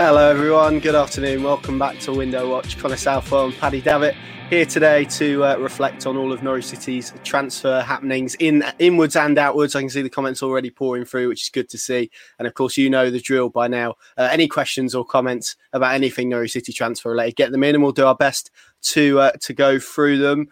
Hello, everyone. Good afternoon. Welcome back to Window Watch. Connor Southwell and Paddy Davitt here today to uh, reflect on all of Norwich City's transfer happenings in inwards and outwards. I can see the comments already pouring through, which is good to see. And of course, you know the drill by now. Uh, any questions or comments about anything Norwich City transfer related, get them in, and we'll do our best to uh, to go through them.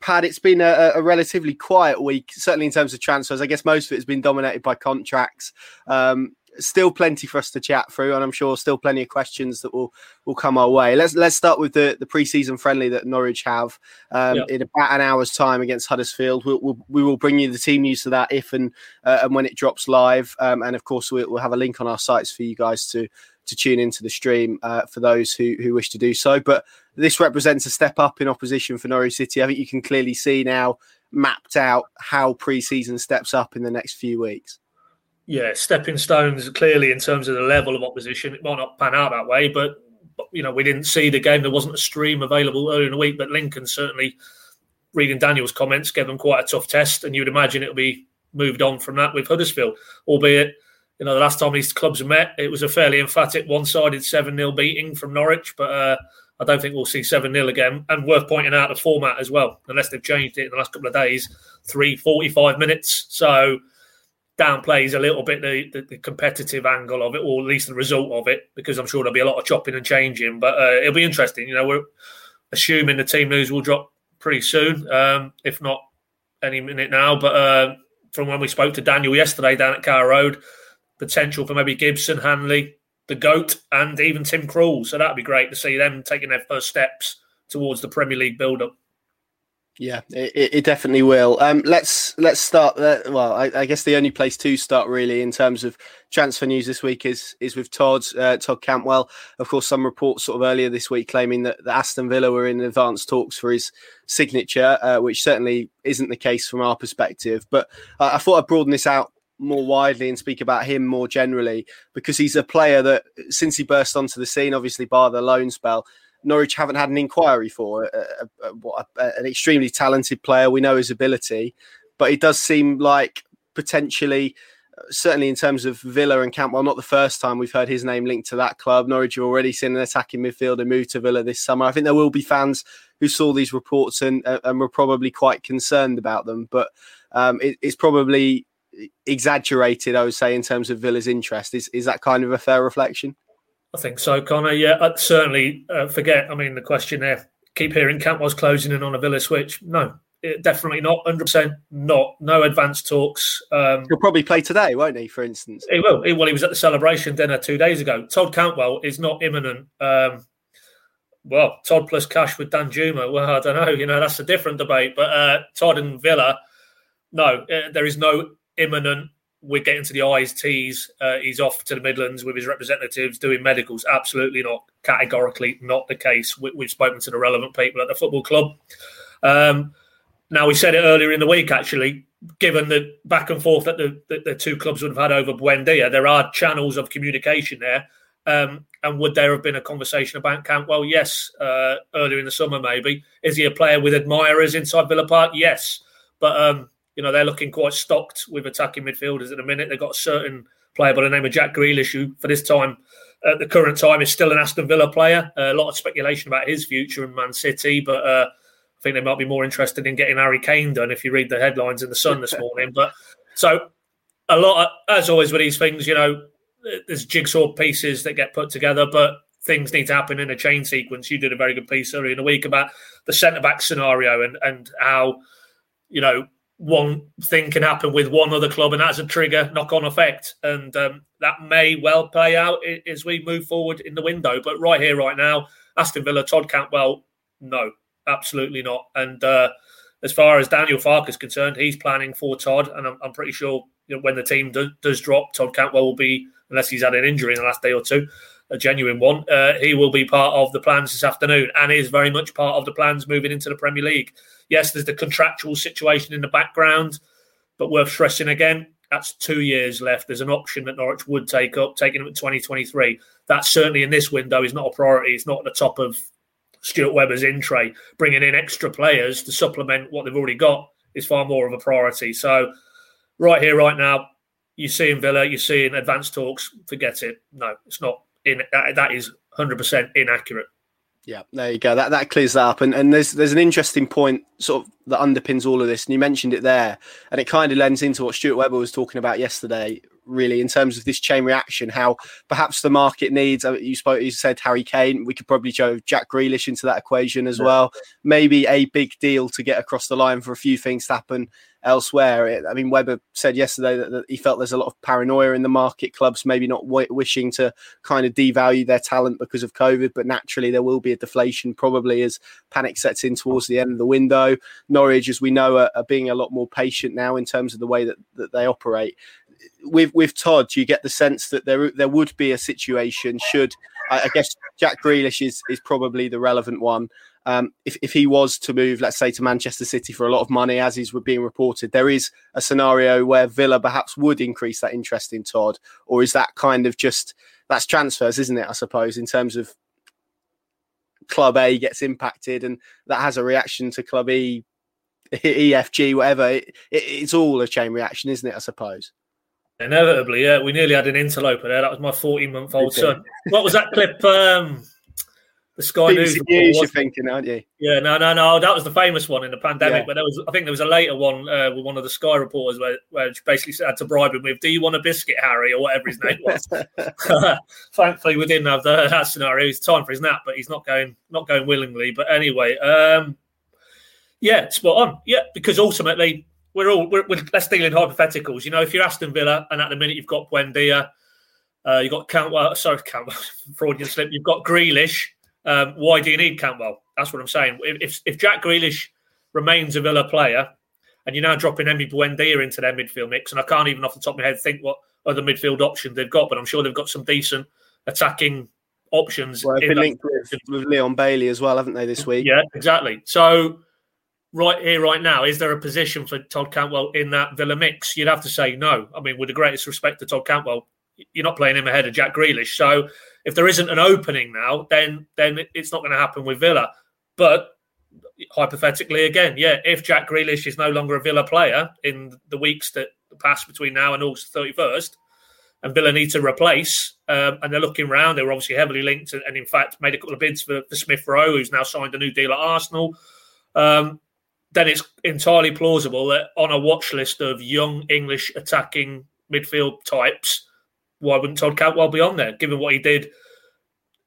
Pad, it's been a, a, relatively quiet week, certainly in terms of transfers. I guess most of it has been dominated by contracts. Um, still plenty for us to chat through, and I'm sure still plenty of questions that will will come our way. Let's let's start with the the preseason friendly that Norwich have um, in about an hour's time against Huddersfield. We'll, we'll, we will bring you the team news to that if and uh, and when it drops live, um, and of course we'll, we'll have a link on our sites for you guys to to tune into the stream uh, for those who who wish to do so. But this represents a step up in opposition for Norwich City. I think you can clearly see now mapped out how preseason steps up in the next few weeks yeah, stepping stones clearly in terms of the level of opposition. It might not pan out that way, but, you know we didn't see the game. There wasn't a stream available early in the week, but Lincoln certainly, reading Daniel's comments, gave them quite a tough test, and you'd imagine it'll be moved on from that with Huddersfield, albeit. You know, the last time these clubs met, it was a fairly emphatic one-sided 7-0 beating from Norwich, but uh, I don't think we'll see 7 0 again. And worth pointing out the format as well, unless they've changed it in the last couple of days, three 45 minutes. So downplays a little bit the, the, the, competitive angle of it, or at least the result of it, because I'm sure there'll be a lot of chopping and changing. But uh, it'll be interesting. You know, we're assuming the team news will drop pretty soon, um, if not any minute now. But uh, from when we spoke to Daniel yesterday down at Carrow Road, potential for maybe Gibson, Hanley, the GOAT, and even Tim Krul. So that'd be great to see them taking their first steps towards the Premier League build-up. Yeah, it, it definitely will. Um, let's let's start. Uh, well, I, I, guess the only place to start really in terms of transfer news this week is is with Todd uh, Todd Cantwell. Of course, some reports sort of earlier this week claiming that, that Aston Villa were in advanced talks for his signature, uh, which certainly isn't the case from our perspective. But I thought I'd broaden this out more widely and speak about him more generally because he's a player that since he burst onto the scene, obviously bar the loan spell Norwich haven't had an inquiry for a, a, a, an extremely talented player. We know his ability, but it does seem like potentially, uh, certainly in terms of Villa and Cantwell, not the first time we've heard his name linked to that club. Norwich have already seen an attacking midfielder move to Villa this summer. I think there will be fans who saw these reports and, uh, and were probably quite concerned about them, but um, it, it's probably exaggerated, I would say, in terms of Villa's interest. Is is that kind of a fair reflection? I think so, Connor. Yeah, I'd certainly uh, forget. I mean, the question there. Keep hearing Cantwell's closing in on a Villa switch. No, it, definitely not. Hundred percent not. No advanced talks. Um, He'll probably play today, won't he? For instance, he will. He, well, he was at the celebration dinner two days ago. Todd Cantwell is not imminent. Um, well, Todd plus cash with Danjuma. Well, I don't know. You know, that's a different debate. But uh, Todd and Villa, no, uh, there is no imminent we're getting to the I's, T's. Uh, he's off to the Midlands with his representatives doing medicals. Absolutely not. Categorically not the case. We, have spoken to the relevant people at the football club. Um, now, we said it earlier in the week, actually, given the back and forth that the, the, two clubs would have had over Buendia, there are channels of communication there. Um, and would there have been a conversation about Cantwell? Yes, uh, earlier in the summer, maybe. Is he a player with admirers inside Villa Park? Yes. But um, you know, they're looking quite stocked with attacking midfielders at the minute. They've got a certain player by the name of Jack Grealish, who for this time, at the current time, is still an Aston Villa player. Uh, a lot of speculation about his future in Man City, but uh, I think they might be more interested in getting Harry Kane done if you read the headlines in the Sun this morning. But so a lot, of, as always with these things, you know, there's jigsaw pieces that get put together, but things need to happen in a chain sequence. You did a very good piece earlier in the week about the centre back scenario and and how you know one thing can happen with one other club, and that's a trigger knock on effect. And um, that may well play out as we move forward in the window. But right here, right now, Aston Villa, Todd Cantwell, no, absolutely not. And uh, as far as Daniel Farke is concerned, he's planning for Todd, and I'm, I'm pretty sure you know, when the team do, does drop, Todd Cantwell will be, unless he's had an injury in the last day or two, a genuine one. Uh, he will be part of the plans this afternoon, and is very much part of the plans moving into the Premier League. Yes, there's the contractual situation in the background, but worth stressing again, that's two years left. There's an option that Norwich would take up, taking him at 2023. That certainly in this window is not a priority. It's not at the top of Stuart Webber's in tray. Bringing in extra players to supplement what they've already got is far more of a priority. So, right here, right now, you see in Villa, you see in advanced talks, forget it. No, it's not in that, that is 100% inaccurate. Yeah, there you go. That that clears that up. And and there's there's an interesting point sort of that underpins all of this. And you mentioned it there, and it kind of lends into what Stuart Webber was talking about yesterday, really, in terms of this chain reaction, how perhaps the market needs. Uh, you spoke, you said Harry Kane. We could probably show Jack Grealish into that equation as yeah. well. Maybe a big deal to get across the line for a few things to happen elsewhere. I mean, Webber said yesterday that, that, he felt there's a lot of paranoia in the market. Clubs maybe not w- wishing to kind of devalue their talent because of COVID, but naturally there will be a deflation probably as panic sets in towards the end of the window. Norwich, as we know, are, are being a lot more patient now in terms of the way that, that they operate. With with Todd, you get the sense that there there would be a situation should I, I guess Jack Grealish is is probably the relevant one um, if, if he was to move, let's say, to Manchester City for a lot of money, as is being reported, there is a scenario where Villa perhaps would increase that interest in Todd, or is that kind of just that's transfers, isn't it? I suppose in terms of Club A gets impacted, and that has a reaction to Club E, EFG, whatever. It, it, it's all a chain reaction, isn't it? I suppose. Inevitably, yeah. We nearly had an interloper there. That was my 14 month old son. What was that clip? Um, the Sky News. News you're thinking, aren't you? Yeah, no, no, no. That was the famous one in the pandemic, yeah. but there was, I think, there was a later one uh, with one of the Sky reporters where, where she basically had to bribe him with, "Do you want a biscuit, Harry?" or whatever his name was. Thankfully, we didn't have the, that scenario. It's time for his nap, but he's not going, not going willingly. But anyway, um, yeah, spot on. Yeah, because ultimately, we're all we're, we're, let's deal in hypotheticals. You know, if you're Aston Villa and at the minute you've got Buendia, uh, you've got Cantwell, sorry, Cantwell, fraudulent slip. You've got Grealish um, why do you need Cantwell? That's what I'm saying. If, if Jack Grealish remains a Villa player, and you're now dropping Emi Buendia into their midfield mix, and I can't even off the top of my head think what other midfield options they've got, but I'm sure they've got some decent attacking options. Well, they've been linked with, with Leon Bailey as well, haven't they, this week? Yeah, exactly. So right here, right now, is there a position for Todd Cantwell in that Villa mix? You'd have to say no. I mean, with the greatest respect to Todd Cantwell, you're not playing him ahead of Jack Grealish. So if there isn't an opening now, then then it's not going to happen with Villa. But hypothetically, again, yeah, if Jack Grealish is no longer a Villa player in the weeks that pass between now and August 31st, and Villa need to replace, um, and they're looking around, they were obviously heavily linked and, and, in fact, made a couple of bids for, for Smith Rowe, who's now signed a new deal at Arsenal. Um, then it's entirely plausible that on a watch list of young English attacking midfield types, why wouldn't Todd Cantwell be on there, given what he did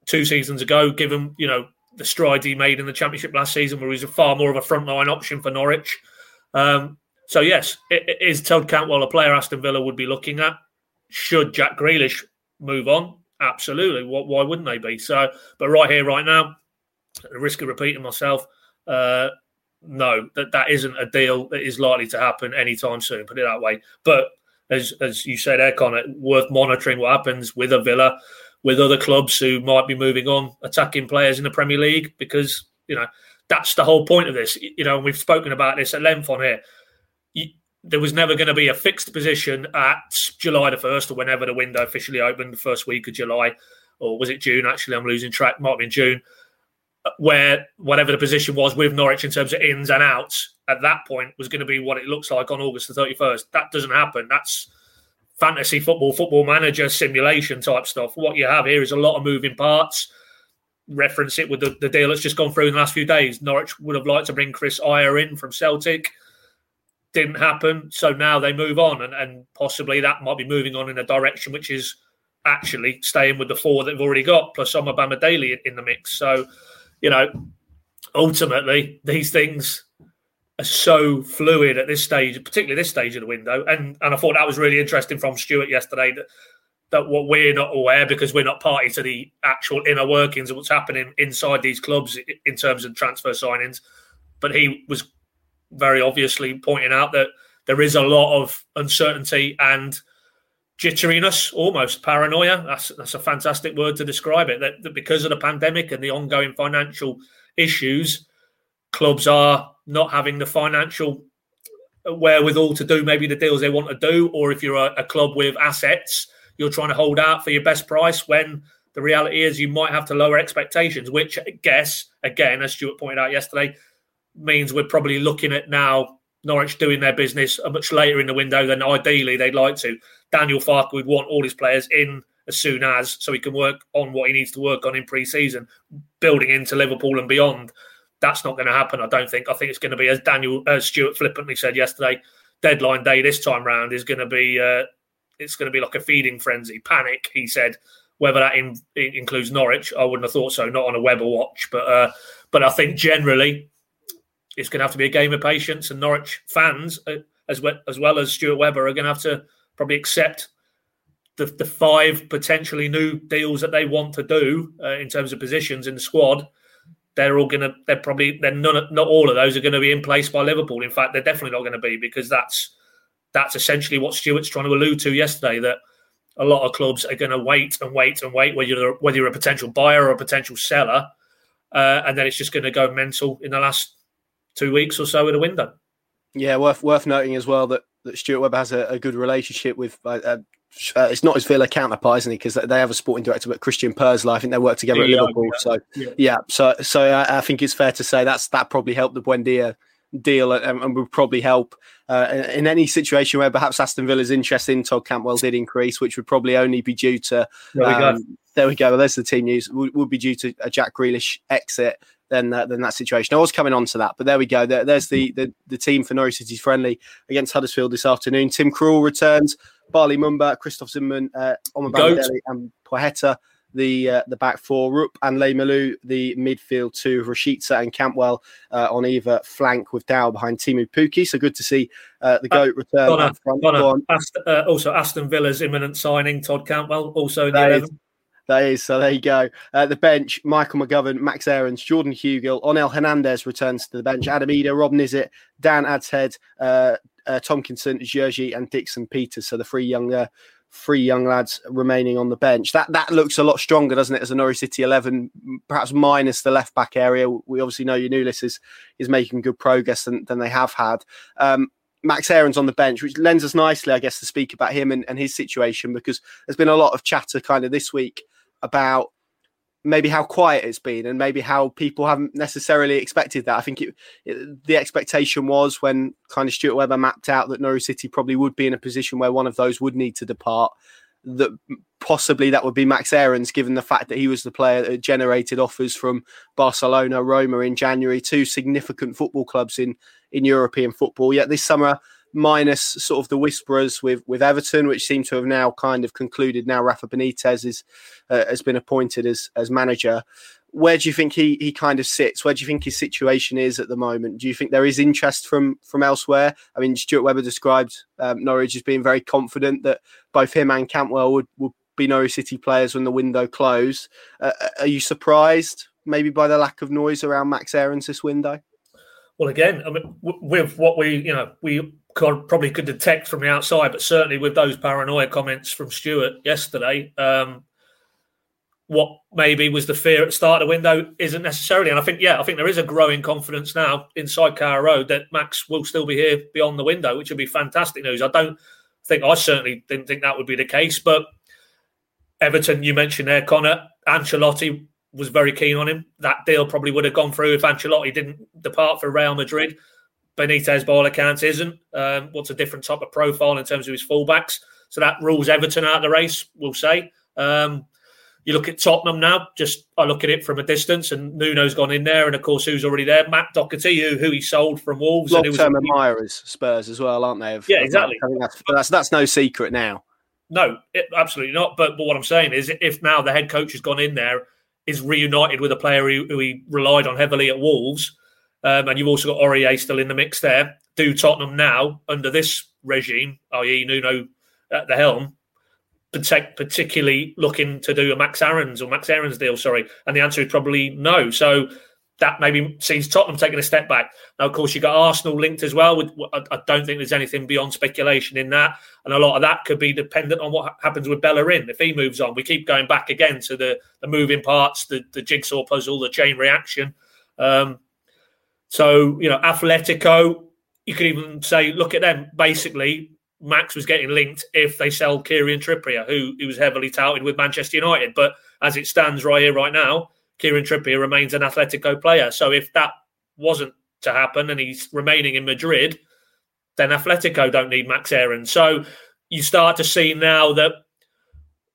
two seasons ago, given, you know, the strides he made in the championship last season, where he's a far more of a frontline option for Norwich. Um, so yes, it, it is Todd Cantwell a player Aston Villa would be looking at? Should Jack Grealish move on? Absolutely. What, why wouldn't they be? So, but right here, right now, at the risk of repeating myself, uh, no, that that isn't a deal that is likely to happen anytime soon. Put it that way. But as as you said, Econ, worth monitoring what happens with a Villa, with other clubs who might be moving on, attacking players in the Premier League, because you know that's the whole point of this. You know, and we've spoken about this at length on here. There was never going to be a fixed position at July the first or whenever the window officially opened, the first week of July, or was it June? Actually, I'm losing track. Might be in June where whatever the position was with Norwich in terms of ins and outs at that point was going to be what it looks like on August the 31st. That doesn't happen. That's fantasy football, football manager simulation type stuff. What you have here is a lot of moving parts. Reference it with the, the deal that's just gone through in the last few days. Norwich would have liked to bring Kris Ajer in from Celtic. Didn't happen. So now they move on, and, and possibly that might be moving on in a direction which is actually staying with the four that they've already got, plus Omar Daily in the mix. So you know, ultimately these things are so fluid at this stage, particularly this stage of the window. And and I thought that was really interesting from Stuart yesterday that that what we're not aware because we're not party to the actual inner workings of what's happening inside these clubs in terms of transfer signings. But he was very obviously pointing out that there is a lot of uncertainty and jitteriness, almost paranoia. That's that's a fantastic word to describe it. That, that, because of the pandemic and the ongoing financial issues, clubs are not having the financial uh, wherewithal to do maybe the deals they want to do. Or if you're a, a club with assets, you're trying to hold out for your best price when the reality is you might have to lower expectations, which I guess, again, as Stuart pointed out yesterday, means we're probably looking at now Norwich doing their business much later in the window than ideally they'd like to. Daniel Farke would want all his players in as soon as, so he can work on what he needs to work on in pre-season, building into Liverpool and beyond. That's not going to happen. I don't think. I think it's going to be as Daniel as Stuart flippantly said yesterday. Deadline day this time round is going to be. Uh, it's going to be like a feeding frenzy, panic. He said. Whether that in, includes Norwich, I wouldn't have thought so. Not on a Webber watch, but uh, but I think generally it's going to have to be a game of patience, and Norwich fans, uh, as well as well as Stuart Webber, are going to have to probably accept the, the five potentially new deals that they want to do uh, in terms of positions in the squad. They're all to. They're probably. They're none. Not all of those are going to be in place by Liverpool. In fact, they're definitely not going to be because that's that's essentially what Stuart's trying to allude to yesterday. That a lot of clubs are going to wait and wait and wait, whether you're whether you're a potential buyer or a potential seller, uh, and then it's just going to go mental in the last two weeks or so in a window. Yeah, worth worth noting as well that, that Stuart Webber has a, a good relationship with. Uh, uh, uh it's not his Villa counterpart, isn't he? Because they have a sporting director, but Christian Purslow. I think they work together yeah, at Liverpool. Yeah. So yeah. yeah, so so I, I, think it's fair to say that's that probably helped the Buendia deal and, and would probably help uh, in, in, any situation where perhaps Aston Villa's interest in Todd Cantwell did increase, which would probably only be due to. There we um, go. There we go. There's the team news. Would, would be due to a Jack Grealish exit than uh, than that situation. I was coming on to that, but there we go. There, there's the, the the team for Norwich City's friendly against Huddersfield this afternoon. Tim Krul returns. Bali Mumba, Christoph Zimmermann, uh, Omar and Placheta the uh, the back four, Rupp and Lees-Melou, the midfield two, Rashica and Cantwell uh, on either flank with Dow behind Teemu Pukki. So good to see uh, the GOAT return. Ast- uh, also, Aston Villa's imminent signing, Todd Cantwell, also in the that 11. That is, so there you go. Uh, the bench, Michael McGovern, Max Aarons, Jordan Hugill, Onel Hernandez returns to the bench, Adam Idah, Rob Nizzet, Dan Adshead, uh, uh, Tomkinson, Gergi, and Dixon Peters. So the three young uh, three young lads remaining on the bench. That that looks a lot stronger, doesn't it, as a Norwich City eleven, perhaps minus the left back area. We obviously know Giannoulis is is making good progress than, than they have had. Um, Max Aarons on the bench, which lends us nicely, I guess, to speak about him and, and his situation because there's been a lot of chatter kind of this week about maybe how quiet it's been and maybe how people haven't necessarily expected that. I think it, it, the expectation was when kind of Stuart Webber mapped out that Norwich City probably would be in a position where one of those would need to depart. That possibly that would be Max Aarons, given the fact that he was the player that generated offers from Barcelona, Roma in January, two significant football clubs in in European football. Yet this summer minus sort of the whisperers with with Everton, which seem to have now kind of concluded. Now Rafa Benitez is uh, has been appointed as as manager. Where do you think he he kind of sits? Where do you think his situation is at the moment? Do you think there is interest from from elsewhere? I mean, Stuart Webber described um, Norwich as being very confident that both him and Cantwell would would be Norwich City players when the window closed. Uh, are you surprised maybe by the lack of noise around Max Aarons this window? Well, again, I mean, with what we, you know, we probably could detect from the outside, but certainly with those paranoia comments from Stuart yesterday, um, what maybe was the fear at the start of the window isn't necessarily. And I think, yeah, I think there is a growing confidence now inside Carrow Road that Max will still be here beyond the window, which would be fantastic news. I don't think, I certainly didn't think that would be the case, but Everton, you mentioned there, Connor, Ancelotti was very keen on him. That deal probably would have gone through if Ancelotti didn't depart for Real Madrid. Benitez, by all accounts, isn't. Um, what's a different type of profile in terms of his fullbacks? So that rules Everton out of the race, we'll say. Um, you look at Tottenham now, just I look at it from a distance, and Nuno's gone in there, and of course, who's already there? Matt Doherty, who, who he sold from Wolves. Long term admirers, Spurs as well, aren't they? Of, yeah, exactly. That's, that's, that's no secret now. No, it, absolutely not. But, but what I'm saying is, if now the head coach has gone in there is reunited with a player who, who he relied on heavily at Wolves, um, and you've also got Aurier still in the mix there. Do Tottenham now under this regime, i.e., Nuno at the helm, particularly looking to do a Max Aarons or Max Aarons deal? Sorry, and the answer is probably no. So that maybe sees Tottenham taking a step back. Now, of course, you've got Arsenal linked as well. With I don't think there's anything beyond speculation in that, and a lot of that could be dependent on what happens with Bellerin if he moves on. We keep going back again to the the moving parts, the the jigsaw puzzle, the chain reaction. Um, so you know, Atletico, you could even say, look at them. Basically, Max was getting linked if they sell Kieran Trippier, who, who was heavily touted with Manchester United, but as it stands right here, right now Kieran Trippier remains an Atletico player. So if that wasn't to happen and he's remaining in Madrid, then Atletico don't need Max Aaron. So you start to see now that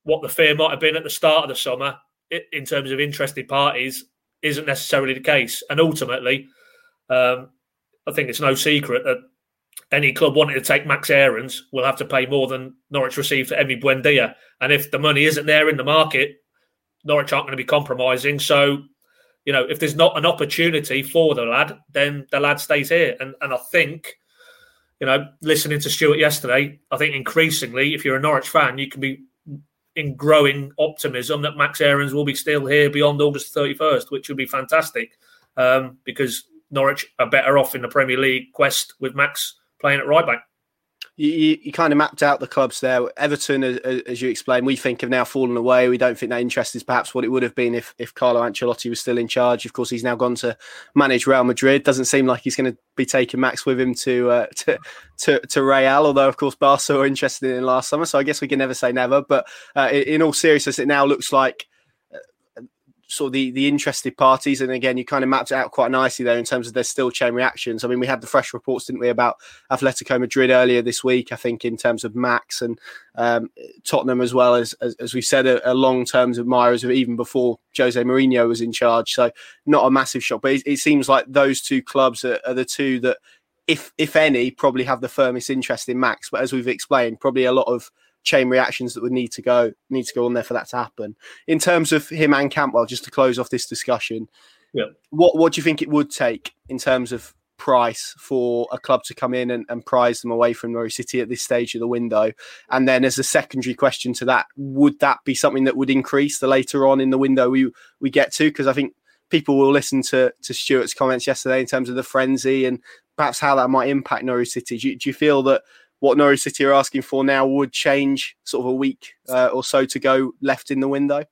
what the fear might have been at the start of the summer in terms of interested parties isn't necessarily the case. And ultimately, um, I think it's no secret that any club wanting to take Max Aarons will have to pay more than Norwich received for Emi Buendia. And if the money isn't there in the market, Norwich aren't going to be compromising. So, you know, if there's not an opportunity for the lad, then the lad stays here. And and I think, you know, listening to Stuart yesterday, I think increasingly, if you're a Norwich fan, you can be in growing optimism that Max Aarons will be still here beyond August 31st, which would be fantastic um, because Norwich are better off in the Premier League quest with Max playing at right back. You, you, kind of mapped out the clubs there. Everton, as, as, you explained, we think have now fallen away. We don't think that interest is perhaps what it would have been if, if Carlo Ancelotti was still in charge. Of course, he's now gone to manage Real Madrid. Doesn't seem like he's going to be taking Max with him to uh, to, to, to Real, although of course Barca were interested in last summer. So I guess we can never say never. But uh, in all seriousness, it now looks like sort of the, the interested parties. And again, you kind of mapped it out quite nicely there in terms of there's still chain reactions. I mean, we had the fresh reports, didn't we, about Atletico Madrid earlier this week, I think, in terms of Max and um, Tottenham as well as, as, as we said, a, a long term admirers of even before Jose Mourinho was in charge. So not a massive shock, but it, it seems like those two clubs are, are the two that, if if any, probably have the firmest interest in Max. But as we've explained, probably a lot of chain reactions that would need to go need to go on there for that to happen. In terms of him and Cantwell, just to close off this discussion, yeah. what what do you think it would take in terms of price for a club to come in and, and prize them away from Norwich City at this stage of the window? And then as a secondary question to that, would that be something that would increase the later on in the window we we get to? Because I think people will listen to to Stuart's comments yesterday in terms of the frenzy and perhaps how that might impact Norwich City. Do do you feel that what Norwich City are asking for now would change sort of a week uh, or so to go left in the window?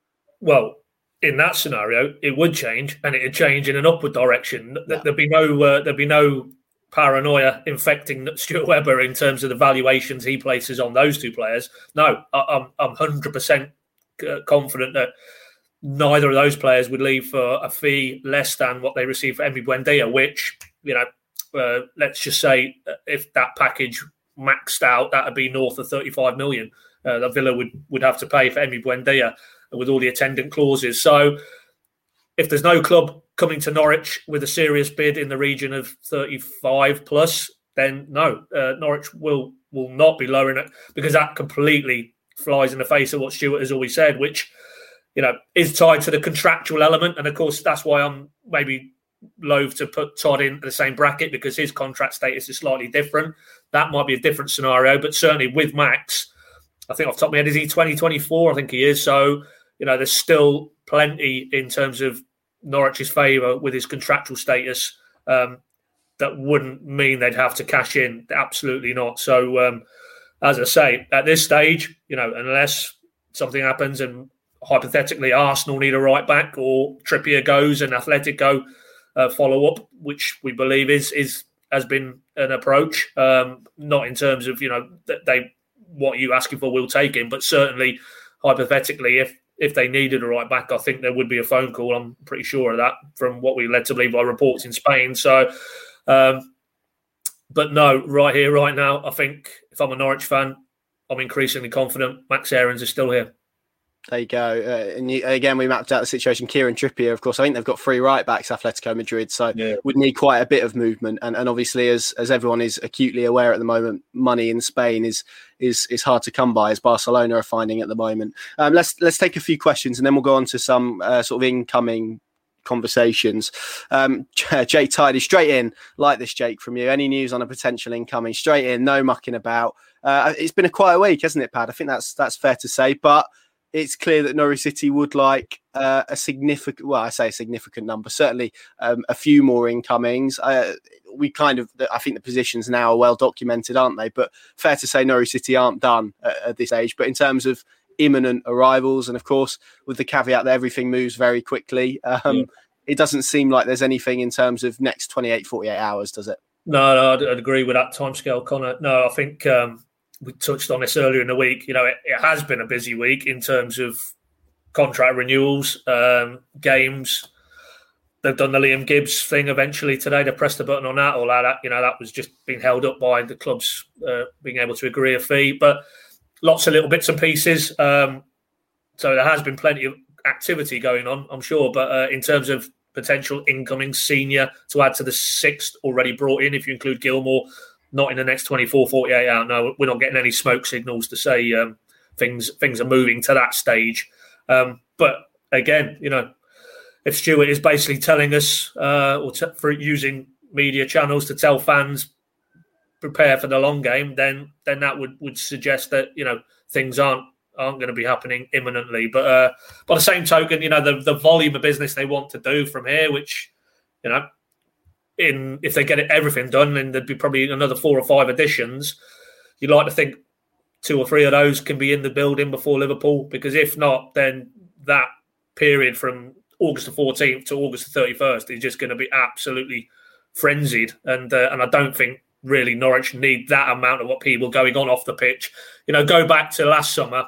Well, in that scenario, it would change, and it'd change in an upward direction. Yeah. There'd be no uh, there'd be no paranoia infecting Stuart Webber in terms of the valuations he places on those two players. No, I'm I'm hundred percent uh, confident that neither of those players would leave for a fee less than what they receive for Emi Buendia, which you know. Uh, let's just say uh, if that package maxed out, that would be north of 35 million uh, that Villa would, would have to pay for Emi Buendia with all the attendant clauses. So if there's no club coming to Norwich with a serious bid in the region of 35 plus, then no, uh, Norwich will will not be lowering it because that completely flies in the face of what Stuart has always said, which you know is tied to the contractual element, and of course that's why I'm maybe loath to put Todd in the same bracket because his contract status is slightly different. That might be a different scenario, but certainly with Max, I think off top of my head, is he 2024? I think he is. So, you know, there's still plenty in terms of Norwich's favour with his contractual status um, that wouldn't mean they'd have to cash in. Absolutely not. So, um, as I say, at this stage, you know, unless something happens and hypothetically Arsenal need a right back or Trippier goes and Atletico, uh, follow up, which we believe is is has been an approach. Um, not in terms of you know they what you asking for will take him, but certainly hypothetically, if if they needed a right back, I think there would be a phone call. I'm pretty sure of that from what we led to believe by reports in Spain. So, um, but no, right here, right now, I think if I'm a Norwich fan, I'm increasingly confident Max Aarons is still here. There you go. Uh, and you, again, we mapped out the situation. Kieran Trippier, of course, I think they've got three right backs, Atletico Madrid, so yeah. would need quite a bit of movement. And, and obviously, as as everyone is acutely aware at the moment, money in Spain is is is hard to come by, as Barcelona are finding at the moment. Um, let's let's take a few questions, and then we'll go on to some uh, sort of incoming conversations. Um, Jake Tidy, straight in, like this, Jake, from you. Any news on a potential incoming? Straight in, no mucking about. Uh, it's been a quiet week, hasn't it, Pad? I think that's that's fair to say, but it's clear that Norwich City would like uh, a significant, well, I say a significant number, certainly um, a few more incomings. Uh, we kind of, I think the positions now are well documented, aren't they? But fair to say, Norwich City aren't done at, at this age. But in terms of imminent arrivals, and of course, with the caveat that everything moves very quickly, um, yeah. it doesn't seem like there's anything in terms of next 28, 48 hours, does it? No, no, I'd, I'd agree with that timescale, Connor. No, I think um, we touched on this earlier in the week. You know, it, it has been a busy week in terms of contract renewals, um, games. They've done the Liam Gibbs thing eventually today. They pressed the button on that. All that, you know, that was just being held up by the clubs uh, being able to agree a fee. But lots of little bits and pieces. Um, so there has been plenty of activity going on, I'm sure. But uh, in terms of potential incoming senior to add to the sixth already brought in, if you include Gilmour, not in the next 24, 48 hours. No, we're not getting any smoke signals to say um, things things are moving to that stage. Um, but again, you know, if Stuart is basically telling us uh, or t- for using media channels to tell fans prepare for the long game, then then that would would suggest that you know things aren't aren't going to be happening imminently. But uh, by the same token, you know the the volume of business they want to do from here, which you know, in if they get everything done, then there'd be probably another four or five additions. You'd like to think two or three of those can be in the building before Liverpool, because if not, then that period from August the 14th to August the 31st is just going to be absolutely frenzied. And uh, and I don't think really Norwich need that amount of what people going on off the pitch. You know, go back to last summer,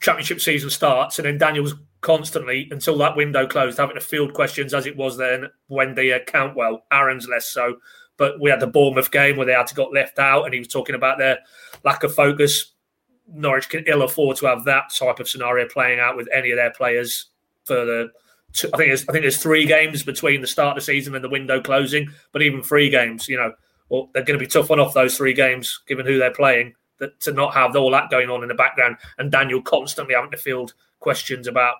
championship season starts, and then Daniel's constantly until that window closed having to field questions as it was then when they uh, count well. Aarons less so, but we had the Bournemouth game where they had to got left out, and he was talking about their lack of focus. Norwich can ill afford to have that type of scenario playing out with any of their players for the. Two, I think I think there's three games between the start of the season and the window closing, but even three games, you know, well, they're going to be tough one off those three games, given who they're playing. That to not have all that going on in the background, and Daniel constantly having to field questions about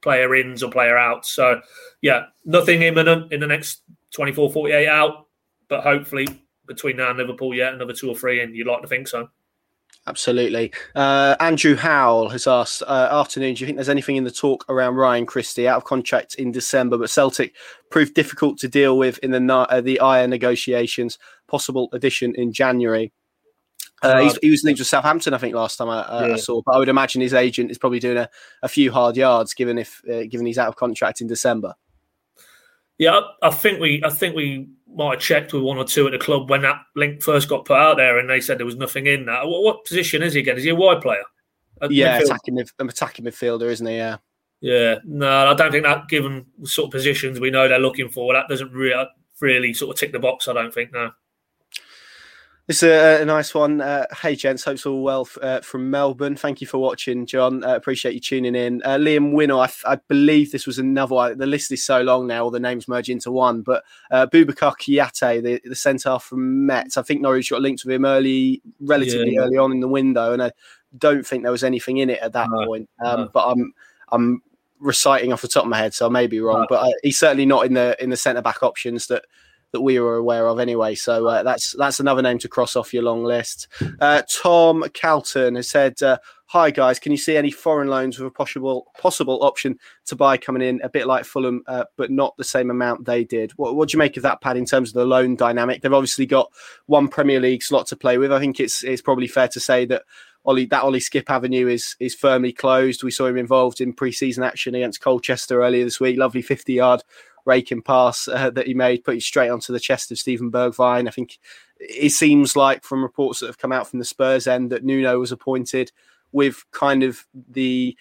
player ins or player outs. So, yeah, nothing imminent in the next 24, 48 out, but hopefully between now and Liverpool, yeah, another two or three, and you'd like to think so. Absolutely. Uh, Andrew Howell has asked, uh, afternoon, do you think there's anything in the talk around Ryan Christie out of contract in December, but Celtic proved difficult to deal with in the uh, the Ajer negotiations, possible addition in January? Uh, he was linked with Southampton, I think, last time I, uh, yeah. I, saw. But I would imagine his agent is probably doing a, a few hard yards, given if uh, given he's out of contract in December. Yeah, I, I think we I think we might have checked with one or two at the club when that link first got put out there, and they said there was nothing in that. What, what position is he again? Is he a wide player? A yeah, attacking an attacking midfielder, isn't he? Yeah. Yeah, no, I don't think that. Given the sort of positions we know they're looking for, that doesn't really really sort of tick the box. I don't think no. This is a, a nice one. Uh, hey, gents. Hope all well uh, from Melbourne. Thank you for watching, John. Uh, appreciate you tuning in. Uh, Liam Winner, I, I, believe this was another one. The list is so long now, all the names merge into one. But uh, Boubacar Kouyaté, the, the centre from Metz, I think Norwich got linked with him early, relatively yeah. early on in the window. And I don't think there was anything in it at that no, point. Um, no. But I'm, I'm reciting off the top of my head, so I may be wrong. No. But uh, he's certainly not in the in the centre back options that that we were aware of anyway. So uh, that's that's another name to cross off your long list. Uh, Tom Calton has said, uh, "Hi guys, can you see any foreign loans with a possible possible option to buy coming in, a bit like Fulham, uh, but not the same amount they did? What, what do you make of that, Pat? In terms of the loan dynamic, they've obviously got one Premier League slot to play with. I think it's it's probably fair to say that." Ollie, that Ollie Skipp Avenue is is firmly closed. We saw him involved in pre-season action against Colchester earlier this week. Lovely 50 yard raking pass uh, that he made, put it straight onto the chest of Steven Bergwijn. I think it seems like from reports that have come out from the Spurs end that Nuno was appointed with kind of the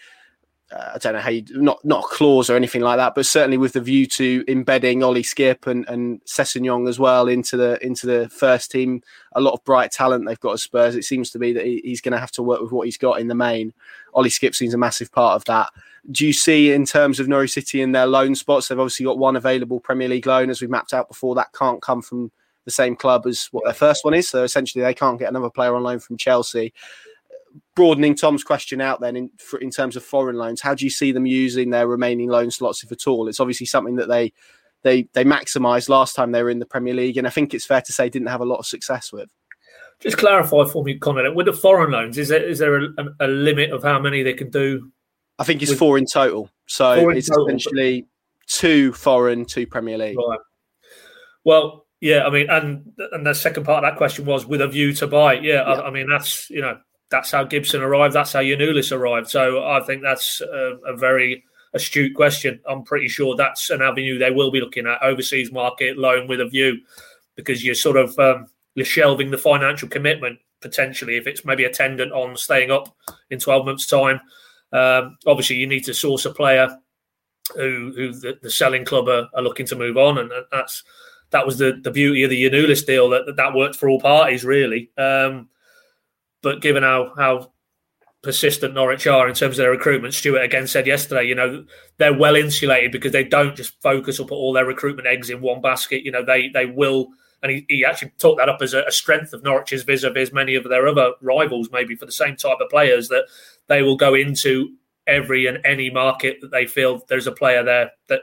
uh, I don't know how you not not a clause or anything like that, but certainly with the view to embedding Ollie Skipp and and Sessegnon as well into the into the first team. A lot of bright talent they've got at Spurs. It seems to be that he, he's going to have to work with what he's got in the main. Ollie Skipp seems a massive part of that do you see in terms of Norwich City in their loan spots? They've obviously got one available Premier League loan, as we mapped out before. That can't come from the same club as what their first one is. So essentially, they can't get another player on loan from Chelsea. Broadening Tom's question out, then in in terms of foreign loans, how do you see them using their remaining loan slots, if at all? It's obviously something that they they they maximised last time they were in the Premier League, and I think it's fair to say didn't have a lot of success with. Just clarify for me, Connor. With the foreign loans, is there is there a, a limit of how many they can do I think it's four in total. So it's total. essentially two foreign, two Premier League. Right. Well, yeah, I mean, and and the second part of that question was with a view to buy. Yeah, yeah. I, I, mean that's you know that's how Gibson arrived. That's how Giannoulis arrived. So I think that's a, a, very astute question. I'm pretty sure that's an avenue they will be looking at overseas market loan with a view, because you're sort of um, you're shelving the financial commitment potentially if it's maybe attendant on staying up in 12 months' time. Um, obviously, you need to source a player who, who the, the selling club are, are, looking to move on, and that's that was the, the beauty of the Giannoulis deal that that worked for all parties really. Um, but given how how persistent Norwich are in terms of their recruitment. Stuart again said yesterday, you know, they're well insulated because they don't just focus or put all their recruitment eggs in one basket. You know, they they will, and he, he actually took that up as a, a strength of Norwich's vis-a-vis many of their other rivals, maybe for the same type of players that they will go into every and any market that they feel there's a player there that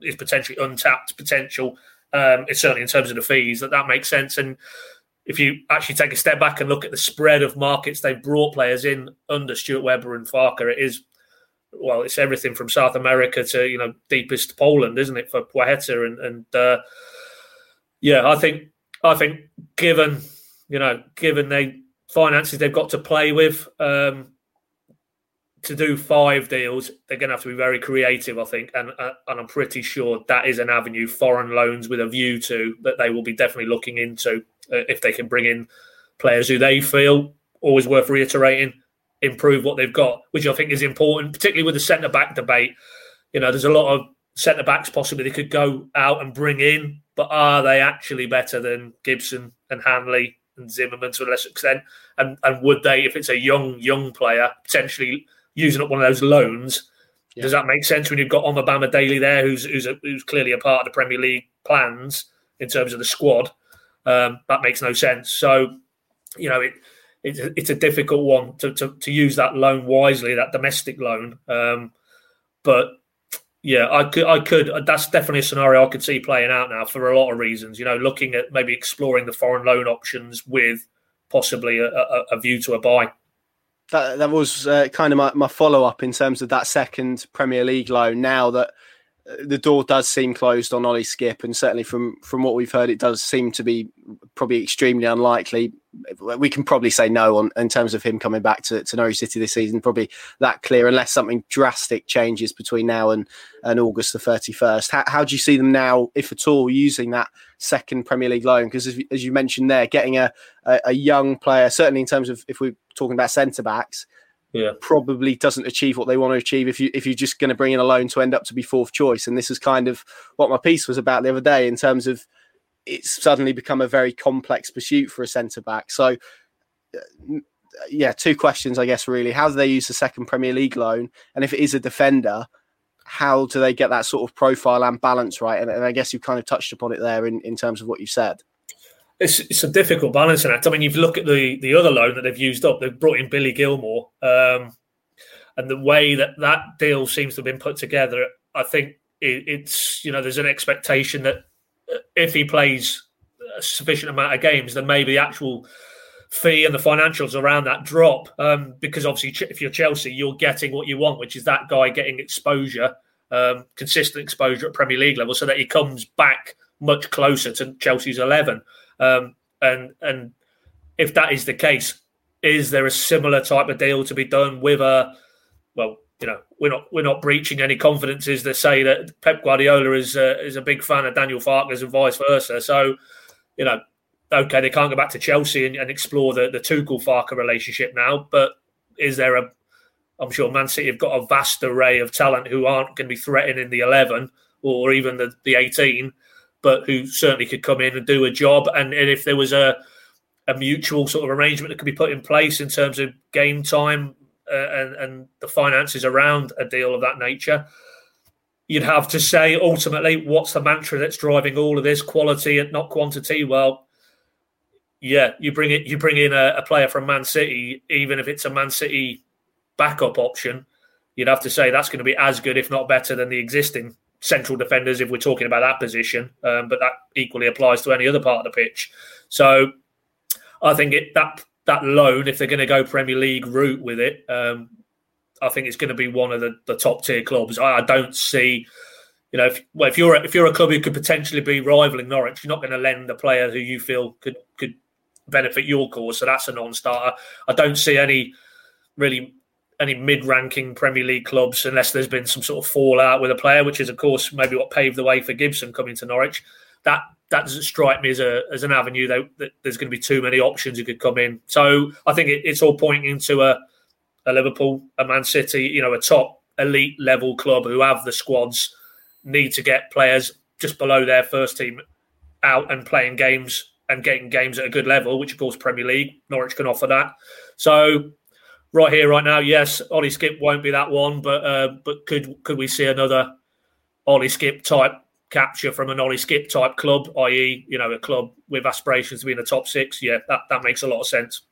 is potentially untapped potential. Um, it's certainly in terms of the fees that that makes sense and if you actually take a step back and look at the spread of markets they've brought players in under Stuart Webber and Farke, it is well, it's everything from South America to you know deepest Poland, isn't it, for Płacheta and and uh, yeah, I think I think given you know given the finances they've got to play with. Um, to do five deals, they're going to have to be very creative, I think, and uh, and I'm pretty sure that is an avenue foreign loans with a view to that they will be definitely looking into Uh, if they can bring in players who they feel always worth reiterating improve what they've got, which I think is important, particularly with the centre back debate. You know, there's a lot of centre backs possibly they could go out and bring in, but are they actually better than Gibson and Hanley and Zimmerman to a lesser extent? And and would they, if it's a young young player, potentially using up one of those loans? Yeah. Does that make sense when you've got Omobamidele there, who's who's, a, who's clearly a part of the Premier League plans in terms of the squad? Um, that makes no sense. So, you know, it, it it's a difficult one to, to, to use that loan wisely, that domestic loan. Um, but yeah, I could, I could. That's definitely a scenario I could see playing out now for a lot of reasons. You know, looking at maybe exploring the foreign loan options with possibly a, a, a view to a buy. That that was uh, kind of my, my follow up in terms of that second Premier League loan. Now that the door does seem closed on Ollie Skipp, and certainly from from what we've heard, it does seem to be probably extremely unlikely. We can probably say no on in terms of him coming back to, to Norwich City this season. Probably that clear, unless something drastic changes between now and, and August the thirty first. How, how do you see them now, if at all, using that second Premier League loan? Because as, as you mentioned there, getting a, a, a young player, certainly in terms of if we're talking about centre backs yeah. probably doesn't achieve what they want to achieve if you if you're just going to bring in a loan to end up to be fourth choice. And this is kind of what my piece was about the other day in terms of it's suddenly become a very complex pursuit for a centre back. So uh, yeah, two questions I guess really. How do they use the second Premier League loan? And if it is a defender, how do they get that sort of profile and balance right? And, and I guess you've kind of touched upon it there in, in terms of what you said it's, it's a difficult balancing act. I mean, you've look at the the other loan that they've used up. They've brought in Billy Gilmour, um, and the way that that deal seems to have been put together, I think it, it's you know there's an expectation that uh, if he plays a sufficient amount of games, then maybe the actual fee and the financials around that drop. Um, because obviously, if you're Chelsea, you're getting what you want, which is that guy getting exposure, um, consistent exposure at Premier League level, so that he comes back much closer to Chelsea's eleven. Um, and and if that is the case, is there a similar type of deal to be done with a well? You know, we're not we're not breaching any confidences that say that Pep Guardiola is uh, is a big fan of Daniel Farke's and vice versa. So, you know, okay, they can't go back to Chelsea and, and explore the the Tuchel Farke relationship now. But is there a I'm sure Man City have got a vast array of talent who aren't going to be threatening the 11 or even the, the 18 but who certainly could come in and do a job. And, and if there was a a mutual sort of arrangement that could be put in place in terms of game time uh, and, and the finances around a deal of that nature, you'd have to say ultimately what's the mantra that's driving all of this quality and not quantity. Well, yeah, you bring it. You bring in a, a player from Man City, even if it's a Man City backup option. You'd have to say that's going to be as good, if not better, than the existing central defenders if we're talking about that position, um, but that equally applies to any other part of the pitch. So I think it, that that loan, if they're going to go Premier League route with it, um, I think it's going to be one of the, the top tier clubs. I, I don't see, you know, if, well, if you're a, if you're a club who could potentially be rivaling Norwich, you're not going to lend a player who you feel could could benefit your cause. So that's a non-starter. I don't see any really any mid-ranking Premier League clubs unless there's been some sort of fallout with a player, which is of course maybe what paved the way for Gibson coming to Norwich. That that doesn't strike me as a as an avenue that, there's going to be too many options who could come in. So I think it, it's all pointing to a a Liverpool, a Man City, you know, a top elite level club who have the squads need to get players just below their first team out and playing games and getting games at a good level, which of course Premier League Norwich can offer that. So right here, right now, yes, Ollie Skipp won't be that one, but uh, but could could we see another Ollie Skipp type capture from an Ollie Skipp type club, i.e., you know, a club with aspirations to be in the top six? Yeah, that, that makes a lot of sense.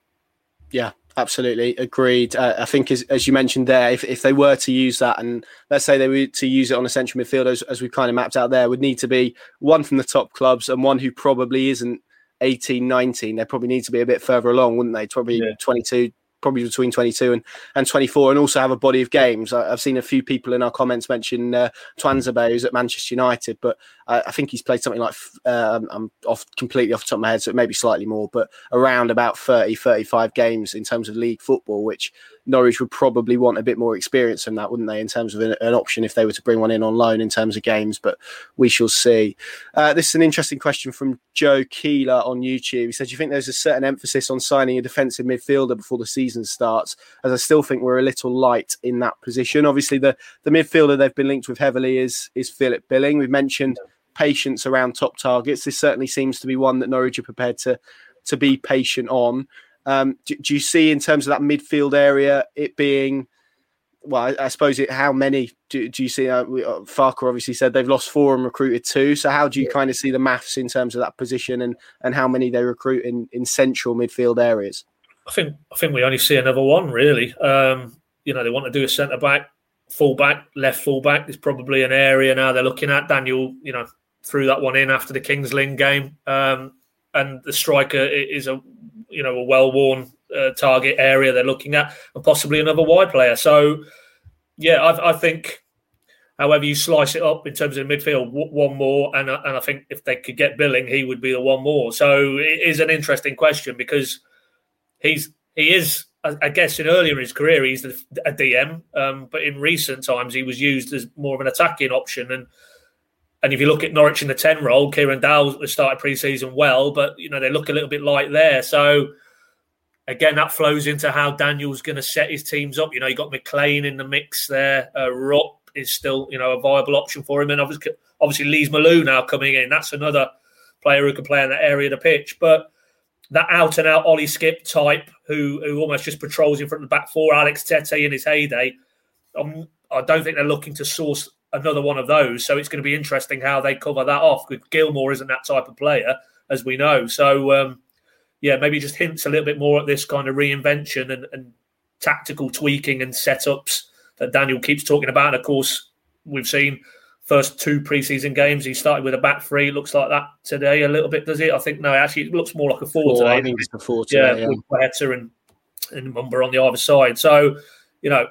Yeah, absolutely agreed. Uh, I think, as, as you mentioned there, if, if they were to use that, and let's say they were to use it on a central midfield, as, as we've kind of mapped out there, would need to be one from the top clubs and one who probably isn't 18, 19. They probably need to be a bit further along, wouldn't they? Probably yeah. 22, probably between 22 and, and 24 and also have a body of games. I, have seen a few people in our comments mention uh, Tuanzebe, who's at Manchester United, but I, I think he's played something like, uh, I'm off completely off the top of my head, so it may be slightly more, but around about 30, 35 games in terms of league football, which Norwich would probably want a bit more experience than that, wouldn't they, in terms of an, an, option if they were to bring one in on loan in terms of games? But we shall see. Uh, this is an interesting question from Joe Keeler on YouTube. He said, Do you think there's a certain emphasis on signing a defensive midfielder before the season starts? As I still think we're a little light in that position. Obviously, the, the midfielder they've been linked with heavily is, is Philip Billing. We've mentioned patience around top targets. This certainly seems to be one that Norwich are prepared to, to be patient on. Um, do, do, you see in terms of that midfield area it being? Well, I, I suppose it. How many do, do you see? Uh, uh, Farke obviously said they've lost four and recruited two. So how do you yeah. kind of see the maths in terms of that position and and how many they recruit in in central midfield areas? I think I think we only see another one really. Um, you know, they want to do a centre back, full back, left full back. Is probably an area now they're looking at. Daniel, you know, threw that one in after the Kings Lynn game. Um, and the striker is a you know a well-worn uh, target area they're looking at, and possibly another wide player. So, yeah, I, I, think, however you slice it up in terms of midfield, one more, and and I think if they could get Billing, he would be the one more. So it is an interesting question because he's he is. I guess in earlier in his career he's a DM, um, but in recent times he was used as more of an attacking option. And and if you look at Norwich in the 10 role, Kieran has started pre-season well, but you know, they look a little bit light there. So again, that flows into how Daniel's going to set his teams up. You know, you got McLean in the mix there. Uh, Rupp is still, you know, a viable option for him. And obviously, obviously Lees-Melou now coming in. That's another player who can play in that area of the pitch. But that out and out Ollie Skipp type who who almost just patrols in front of the back four, Alex Tettey in his heyday. Um, I don't think they're looking to source another one of those. So it's going to be interesting how they cover that off. With Gilmour isn't that type of player, as we know. So um, yeah, maybe just hints a little bit more at this kind of reinvention and, and tactical tweaking and setups that Daniel keeps talking about. And of course, we've seen first two preseason games. He started with a back three. Looks like that today a little bit, does it? I think no, actually, it looks more like a four, four today. I think it's a four today. Yeah, yeah. with and and Mumba on the other side. So you know,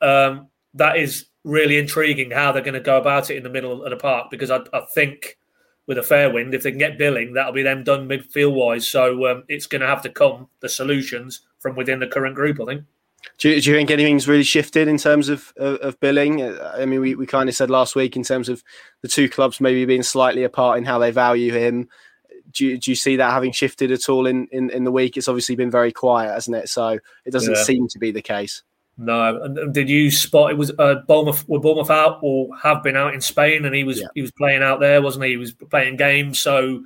um, that is really intriguing how they're going to go about it in the middle of the park because I, I think with a fair wind, if they can get Billing, that'll be them done midfield wise. So um, it's going to have to come the solutions from within the current group. I think. Do you, do you think anything's really shifted in terms of, of, of Billing? I mean, we, we kind of said last week in terms of the two clubs maybe being slightly apart in how they value him. Do you, do you see that having shifted at all in, in, in the week? It's obviously been very quiet, hasn't it? So it doesn't yeah. seem to be the case. No, and did you spot it was uh, Bournemouth? Were Bournemouth out or have been out in Spain, and he was yeah. he was playing out there, wasn't he? He was playing games, so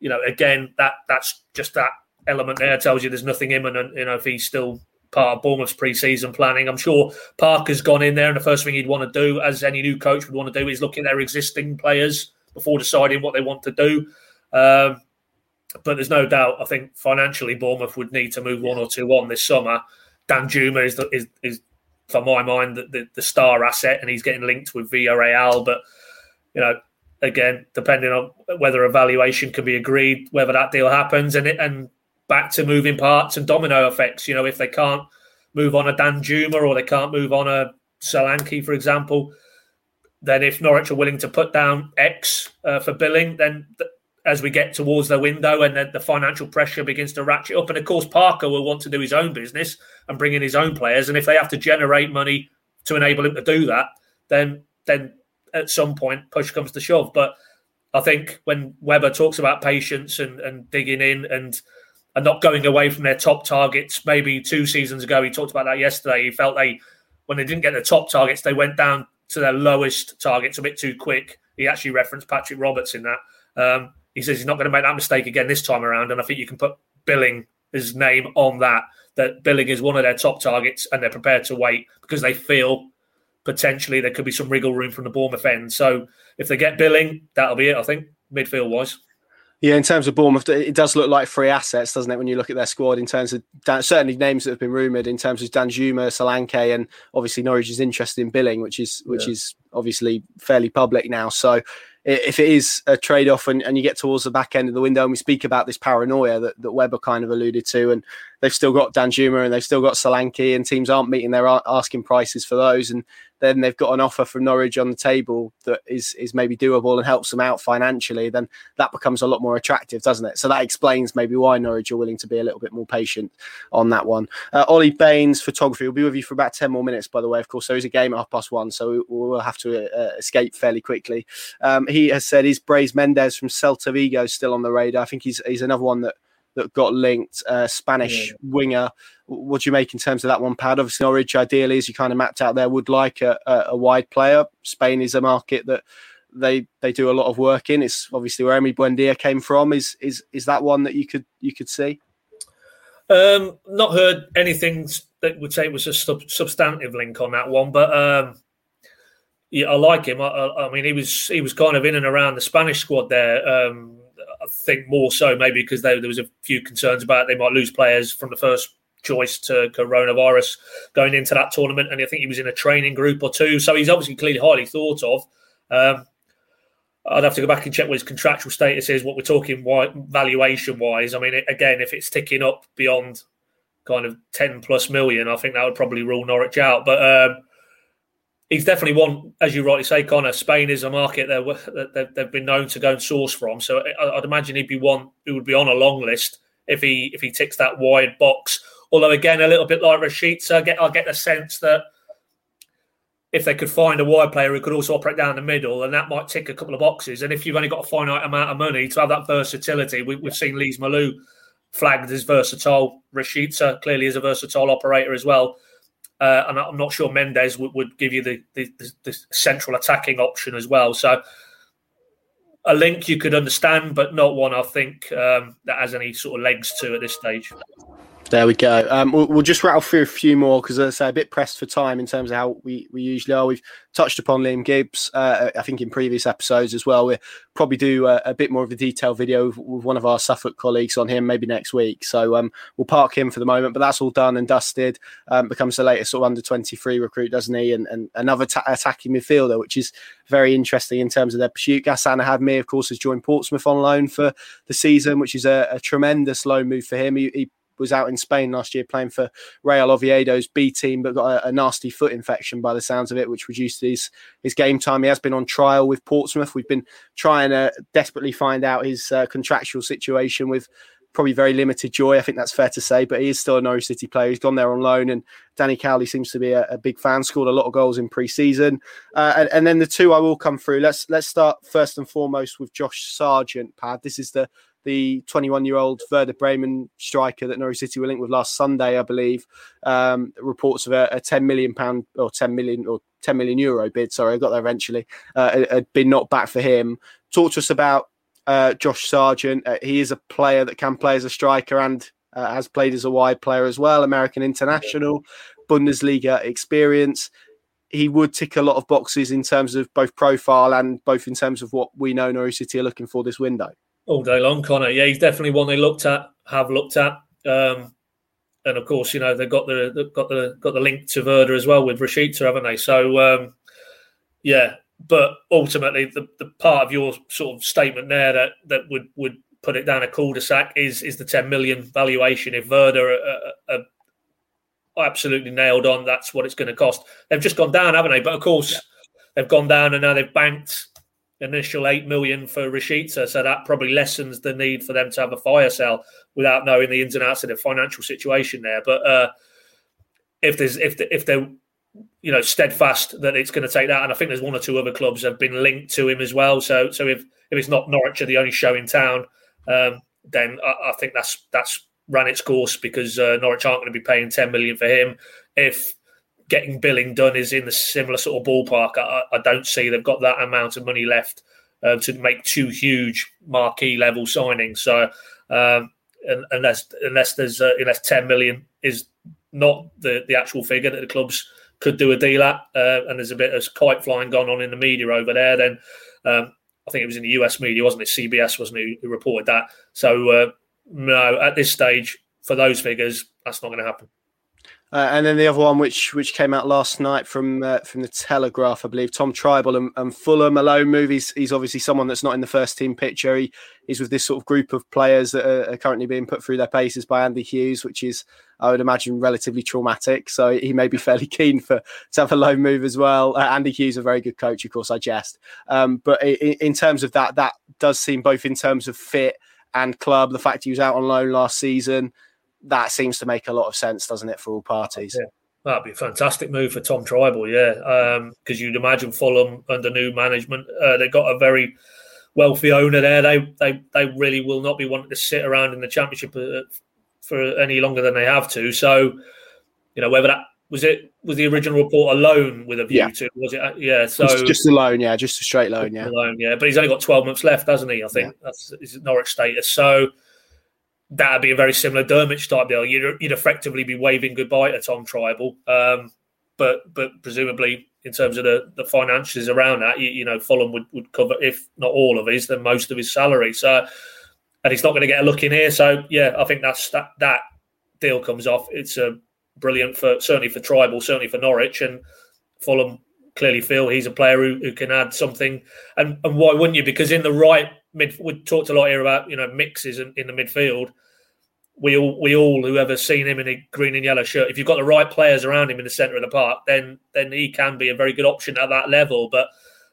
you know, again, that that's just that element there tells you there's nothing imminent. You know, if he's still part of Bournemouth's pre-season planning, I'm sure Parker's gone in there, and the first thing he'd want to do, as any new coach would want to do, is look at their existing players before deciding what they want to do. Um, but there's no doubt, I think financially, Bournemouth would need to move one or two on this summer. Danjuma is, the, is, is for my mind, the, the, the, star asset, and he's getting linked with Villarreal. But you know, again, depending on whether a valuation can be agreed, whether that deal happens, and it, and back to moving parts and domino effects. You know, if they can't move on a Danjuma or they can't move on a Solanke, for example, then if Norwich are willing to put down X uh, for Billing, then th- as we get towards the window and the, the, financial pressure begins to ratchet up. And of course, Parker will want to do his own business and bring in his own players. And if they have to generate money to enable him to do that, then then at some point push comes to shove. But I think when Webber talks about patience and, and digging in and and not going away from their top targets, maybe two seasons ago, he talked about that yesterday. He felt they when they didn't get the top targets, they went down to their lowest targets a bit too quick. He actually referenced Patrick Roberts in that. Um, he says he's not going to make that mistake again this time around. And I think you can put Billing his name on that. That Billing is one of their top targets, and they're prepared to wait because they feel potentially there could be some wriggle room from the Bournemouth end. So if they get Billing, that'll be it. I think midfield wise. Yeah, in terms of Bournemouth, it does look like free assets, doesn't it? When you look at their squad, in terms of certainly names that have been rumored, in terms of Danjuma, Solanke, and obviously Norwich is interested in Billing, which is which yeah. is obviously fairly public now. So if it is a trade off and, and you get towards the back end of the window and we speak about this paranoia that, that Webber kind of alluded to, and they've still got Danjuma and they've still got Solanke, and teams aren't meeting their asking prices for those. And then they've got an offer from Norwich on the table that is is maybe doable and helps them out financially, then that becomes a lot more attractive, doesn't it? So that explains maybe why Norwich are willing to be a little bit more patient on that one. Uh, Ollie Baines photography will be with you for about ten more minutes, by the way. Of course, there is a game at half past one, so we'll have to uh, escape fairly quickly. Um, he has said, "Is Brais Méndez from Celta Vigo still on the radar?" I think he's he's another one that that got linked. Uh, Spanish yeah. winger. What do you make in terms of that one, Pad? Obviously, Norwich, ideally, as you kind of mapped out there, would like a, a, a, wide player. Spain is a market that they they do a lot of work in. It's obviously where Emi Buendia came from. Is is is that one that you could you could see? Um, not heard anything that would say it was a sub- substantive link on that one, but um, yeah, I like him. I, I, I, mean, he was he was kind of in and around the Spanish squad there. Um, I think more so maybe because there, there was a few concerns about they might lose players from the first choice to coronavirus going into that tournament, and I think he was in a training group or two, so he's obviously clearly highly thought of. Um, I'd have to go back and check what his contractual status is. What we're talking valuation wise. I mean, again, if it's ticking up beyond kind of ten plus million, I think that would probably rule Norwich out. But um, he's definitely one, as you rightly say, Connor. Spain is a market that they've been known to go and source from. So I'd imagine he'd be one who would be on a long list if he if he ticks that wide box. Although again, a little bit like Rashica, I get I get the sense that if they could find a wide player who could also operate down the middle, and that might tick a couple of boxes. And if you've only got a finite amount of money to have that versatility, we, have seen Lees-Melou flagged as versatile. Rashica clearly is a versatile operator as well. Uh, and I'm not sure Méndez would, would give you the, the, the, central attacking option as well. So a link you could understand, but not one I think um, that has any sort of legs to at this stage. There we go. Um, we'll, we'll, just rattle through a few more because, as I say, a bit pressed for time in terms of how we, we usually are. We've touched upon Liam Gibbs, uh, I think, in previous episodes as well. We'll probably do a, a bit more of a detailed video with, with, one of our Suffolk colleagues on him maybe next week. So um, we'll park him for the moment, but that's all done and dusted. Um, becomes the latest sort of under 23 recruit, doesn't he? And, and another ta- attacking midfielder, which is very interesting in terms of their pursuit. Gassan Ahadme, of course, has joined Portsmouth on loan for the season, which is a, a tremendous loan move for him. He, he was out in Spain last year playing for Real Oviedo's B team, but got a, a, nasty foot infection by the sounds of it, which reduced his his game time. He has been on trial with Portsmouth. We've been trying to desperately find out his uh, contractual situation with probably very limited joy. I think that's fair to say, but he is still a Norwich City player. He's gone there on loan, and Danny Cowley seems to be a, a big fan. Scored a lot of goals in pre-season, uh, and, and, then the two I will come through. Let's let's start first and foremost with Josh Sargent. Pad, this is the the 21 year old Werder Bremen striker that Norwich City were linked with last Sunday, I believe. Um, reports of a, a 10 million pound or 10 million or 10 million euro bid. Sorry, I got there eventually. Uh, had been knocked back for him. Talk to us about uh, Josh Sargent. Uh, he is a player that can play as a striker and uh, has played as a wide player as well. American international, Bundesliga experience. He would tick a lot of boxes in terms of both profile and both in terms of what we know Norwich City are looking for this window all day long, Connor. Yeah, he's definitely one they looked at, have looked at, um, and of course, you know they've got the they've got the got the link to Werder as well with Rashica, haven't they? So um, yeah, but ultimately, the, the part of your sort of statement there that that would would put it down a cul-de-sac is is the 10 million valuation. If Werder are, are, are absolutely nailed on, that's what it's going to cost. They've just gone down, haven't they? But of course, yeah. they've gone down and now they've banked initial eight million for Rashica, so that probably lessens the need for them to have a fire sale without knowing the ins and outs of the financial situation there. But uh, if there's if the, if they're you know steadfast that it's going to take that, and I think there's one or two other clubs have been linked to him as well. So so if if it's not Norwich are the only show in town, um, then I, I, think that's that's ran its course because uh, Norwich aren't going to be paying ten million for him. If getting Billing done is in the similar sort of ballpark. I, I don't see they've got that amount of money left uh, to make two huge marquee level signings. So um, unless unless there's uh, unless 10 million is not the the actual figure that the clubs could do a deal at, uh, and there's a bit of kite flying going on in the media over there, then um, I think it was in the US media, wasn't it? CBS wasn't it, who reported that. So uh, no, at this stage, for those figures, that's not going to happen. Uh, and then the other one, which which came out last night from uh, from the Telegraph, I believe, Tom Trybull and, and Fulham alone move. He's, he's obviously someone that's not in the first team picture. He, he's with this sort of group of players that are, are, currently being put through their paces by Andy Hughes, which is, I would imagine, relatively traumatic. So he may be fairly keen for to have a loan move as well. Uh, Andy Hughes, a very good coach, of course, I jest. Um, but in, in terms of that, that does seem both in terms of fit and club, the fact he was out on loan last season that seems to make a lot of sense, doesn't it, for all parties? Yeah. That'd be a fantastic move for Tom Trybull, yeah. Because um, you'd imagine Fulham under new management, uh, they've got a very wealthy owner there. They they they really will not be wanting to sit around in the championship uh, for any longer than they have to. So, you know, whether that was it was the original report a loan with a view yeah. to was it? Yeah, so just, just, a loan, yeah, just a straight loan, yeah, loan, yeah. But he's only got twelve months left, hasn't he? I think yeah. that's his Norwich status. So that'd be a very similar Dermot type deal. You'd, you'd effectively be waving goodbye to Tom Trybull, um, but but presumably in terms of the, the finances around that, you, you, know, Fulham would, would cover if not all of his, then most of his salary. So, and he's not going to get a look in here. So yeah, I think that's that that deal comes off. It's a brilliant for certainly for Tribal, certainly for Norwich, and Fulham clearly feel he's a player who, who can add something. And and why wouldn't you? Because in the right mid, we talked a lot here about you know mixes in, in the midfield we all we all who ever seen him in a green and yellow shirt, if you've got the right players around him in the centre of the park, then then he can be a very good option at that level. But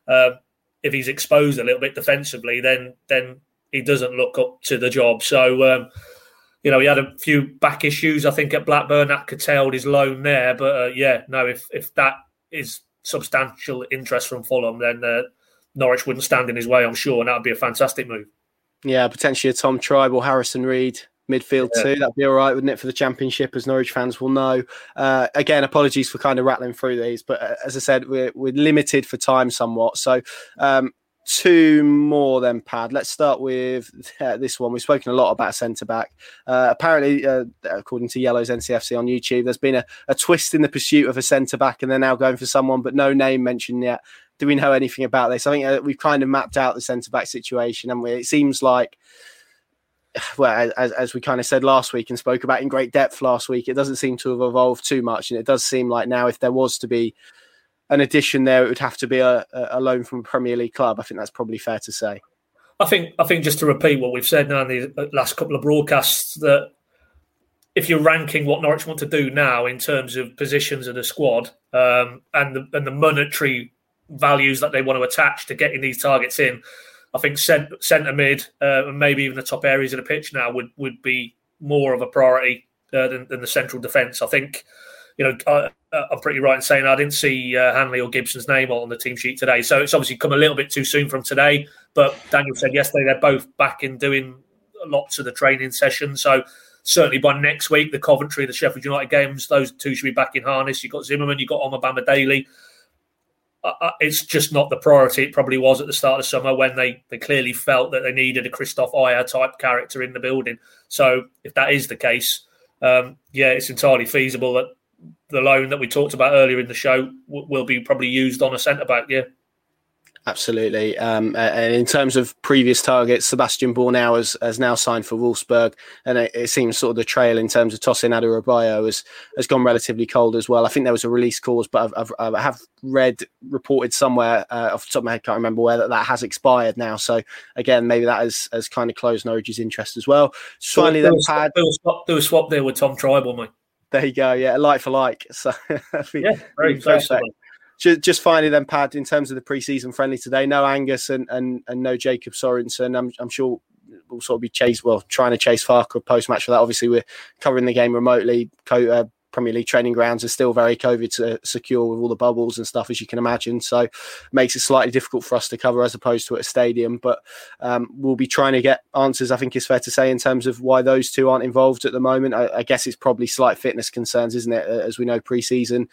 uh, if he's exposed a little bit defensively, then then he doesn't look up to the job. So um, you know he had a few back issues, I think, at Blackburn that curtailed his loan there. But uh, yeah, no, if if that is substantial interest from Fulham, then uh, Norwich wouldn't stand in his way, I'm sure, and that would be a fantastic move. Yeah, potentially a Tom Trybull, Harrison Reed midfield yeah. too. That'd be all right, wouldn't it, for the championship, as Norwich fans will know. Uh, again, apologies for kind of rattling through these, but uh, as I said, we're, we're limited for time somewhat. So, um, two more then, Pad. Let's start with uh, this one. We've spoken a lot about centre back. Uh, apparently, uh, according to Yellow's NCFC on YouTube, there's been a, a twist in the pursuit of a centre back, and they're now going for someone, but no name mentioned yet. Do we know anything about this? I think uh, we've kind of mapped out the centre back situation, and it seems like well, as, as we kind of said last week and spoke about in great depth last week, it doesn't seem to have evolved too much. And it does seem like now, if there was to be an addition there, it would have to be a, a loan from a Premier League club. I think that's probably fair to say. I think I think just to repeat what we've said now in the uh, last couple of broadcasts that if you're ranking what Norwich want to do now in terms of positions of the squad um, and the, and the monetary values that they want to attach to getting these targets in, I think centre mid uh, and maybe even the top areas of the pitch now would would be more of a priority uh, than, than, the central defence. I think, you know, I, am pretty right in saying I didn't see uh, Hanley or Gibson's name on the team sheet today, so it's obviously come a little bit too soon from today. But Daniel said yesterday they're both back in doing lots of the training sessions, so. Certainly by next week, the Coventry, the Sheffield United games, those two should be back in harness. You've got Zimmermann, you've got Omobamidele uh, it's just not the priority it probably was at the start of summer when they, they clearly felt that they needed a Kristoffer Ajer type character in the building. So if that is the case, um, yeah, it's entirely feasible that the loan that we talked about earlier in the show w- will be probably used on a centre back. Yeah. Absolutely. Um, and in terms of previous targets, Sebastiaan Bornauw has, has now signed for Wolfsburg, and it, it, seems sort of the trail in terms of Tosin Adarabioyo has, has gone relatively cold as well. I think there was a release clause, but I've, I've I have read reported somewhere uh, off the top of my head, can't remember where that, that has expired now. So again, maybe that has, has kind of closed Norwich's interest as well. So Finally, then Pad do a swap, do a swap there with Tom Trybull, mate. There you go. Yeah, like for like. So yeah, very close just, just finally then, Pad, in terms of the preseason friendly today, no Angus and and, and no Jacob Sorensen. I'm, I'm sure we'll sort of be chased, well, trying to chase Farke post match for that. Obviously, we're covering the game remotely. Co- uh, Premier League training grounds are still very COVID secure with all the bubbles and stuff, as you can imagine. So makes it slightly difficult for us to cover as opposed to at a stadium. But um, we'll be trying to get answers, I think it's fair to say, in terms of why those two aren't involved at the moment. I, I guess it's probably slight fitness concerns, isn't it? As we know, pre season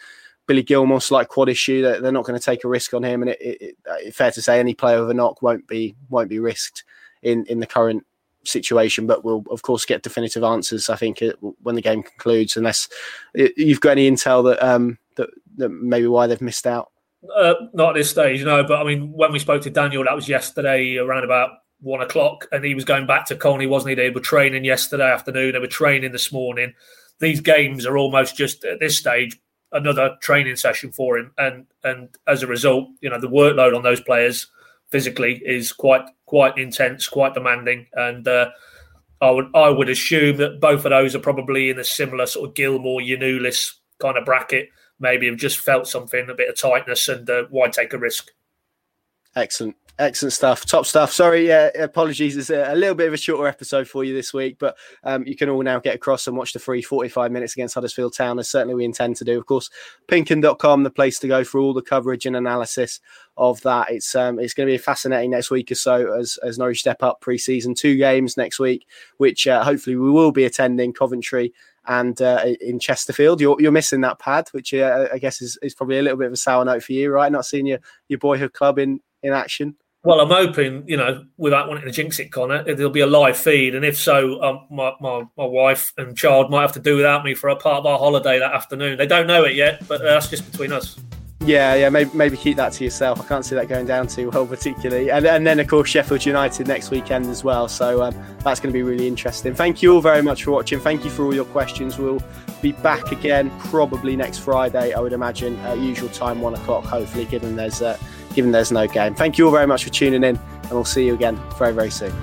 Billy Gilmour slight quad issue that they're not going to take a risk on him, and it, it, it, fair to say any player with a knock won't be won't be risked in in the current situation, but we'll of course get definitive answers. I think it, when the game concludes, unless you've got any intel that um, that, that maybe why they've missed out. Uh, not at this stage, no. But I mean, when we spoke to Daniel, that was yesterday around about one o'clock, and he was going back to Colney, wasn't he? They were training yesterday afternoon. They were training this morning. These games are almost just at this stage another training session for him, and and as a result, you know, the workload on those players physically is quite quite intense, quite demanding, and. Uh, I would I would assume that both of those are probably in a similar sort of Gilmour Giannoulis kind of bracket. Maybe have just felt something, a bit of tightness, and uh, why take a risk? Excellent. Excellent stuff, top stuff. Sorry, yeah, apologies. It's a, a, little bit of a shorter episode for you this week, but um, you can all now get across and watch the free 45 minutes against Huddersfield Town, as certainly we intend to do. Of course, pinkun.com, the place to go for all the coverage and analysis of that. It's um, it's going to be a fascinating next week or so as, as Norwich step up pre season. Two games next week, which uh, hopefully we will be attending Coventry and uh, in Chesterfield. You're, you're missing that pad, which uh, I guess is, is probably a little bit of a sour note for you, right? Not seeing your, your boyhood club in, in action. Well, I'm hoping, you know, without wanting to jinx it, Connor, there'll be a live feed. And if so, um, my, my, my wife and child might have to do without me for a part of our holiday that afternoon. They don't know it yet, but that's just between us. Yeah, yeah, maybe, maybe keep that to yourself. I can't see that going down too well, particularly. And, and then, of course, Sheffield United next weekend as well. So um, that's going to be really interesting. Thank you all very much for watching. Thank you for all your questions. We'll be back again probably next Friday, I would imagine, at usual time, one o'clock, hopefully, given there's. Uh, given there's no game. Thank you all very much for tuning in, and we'll see you again very, very soon.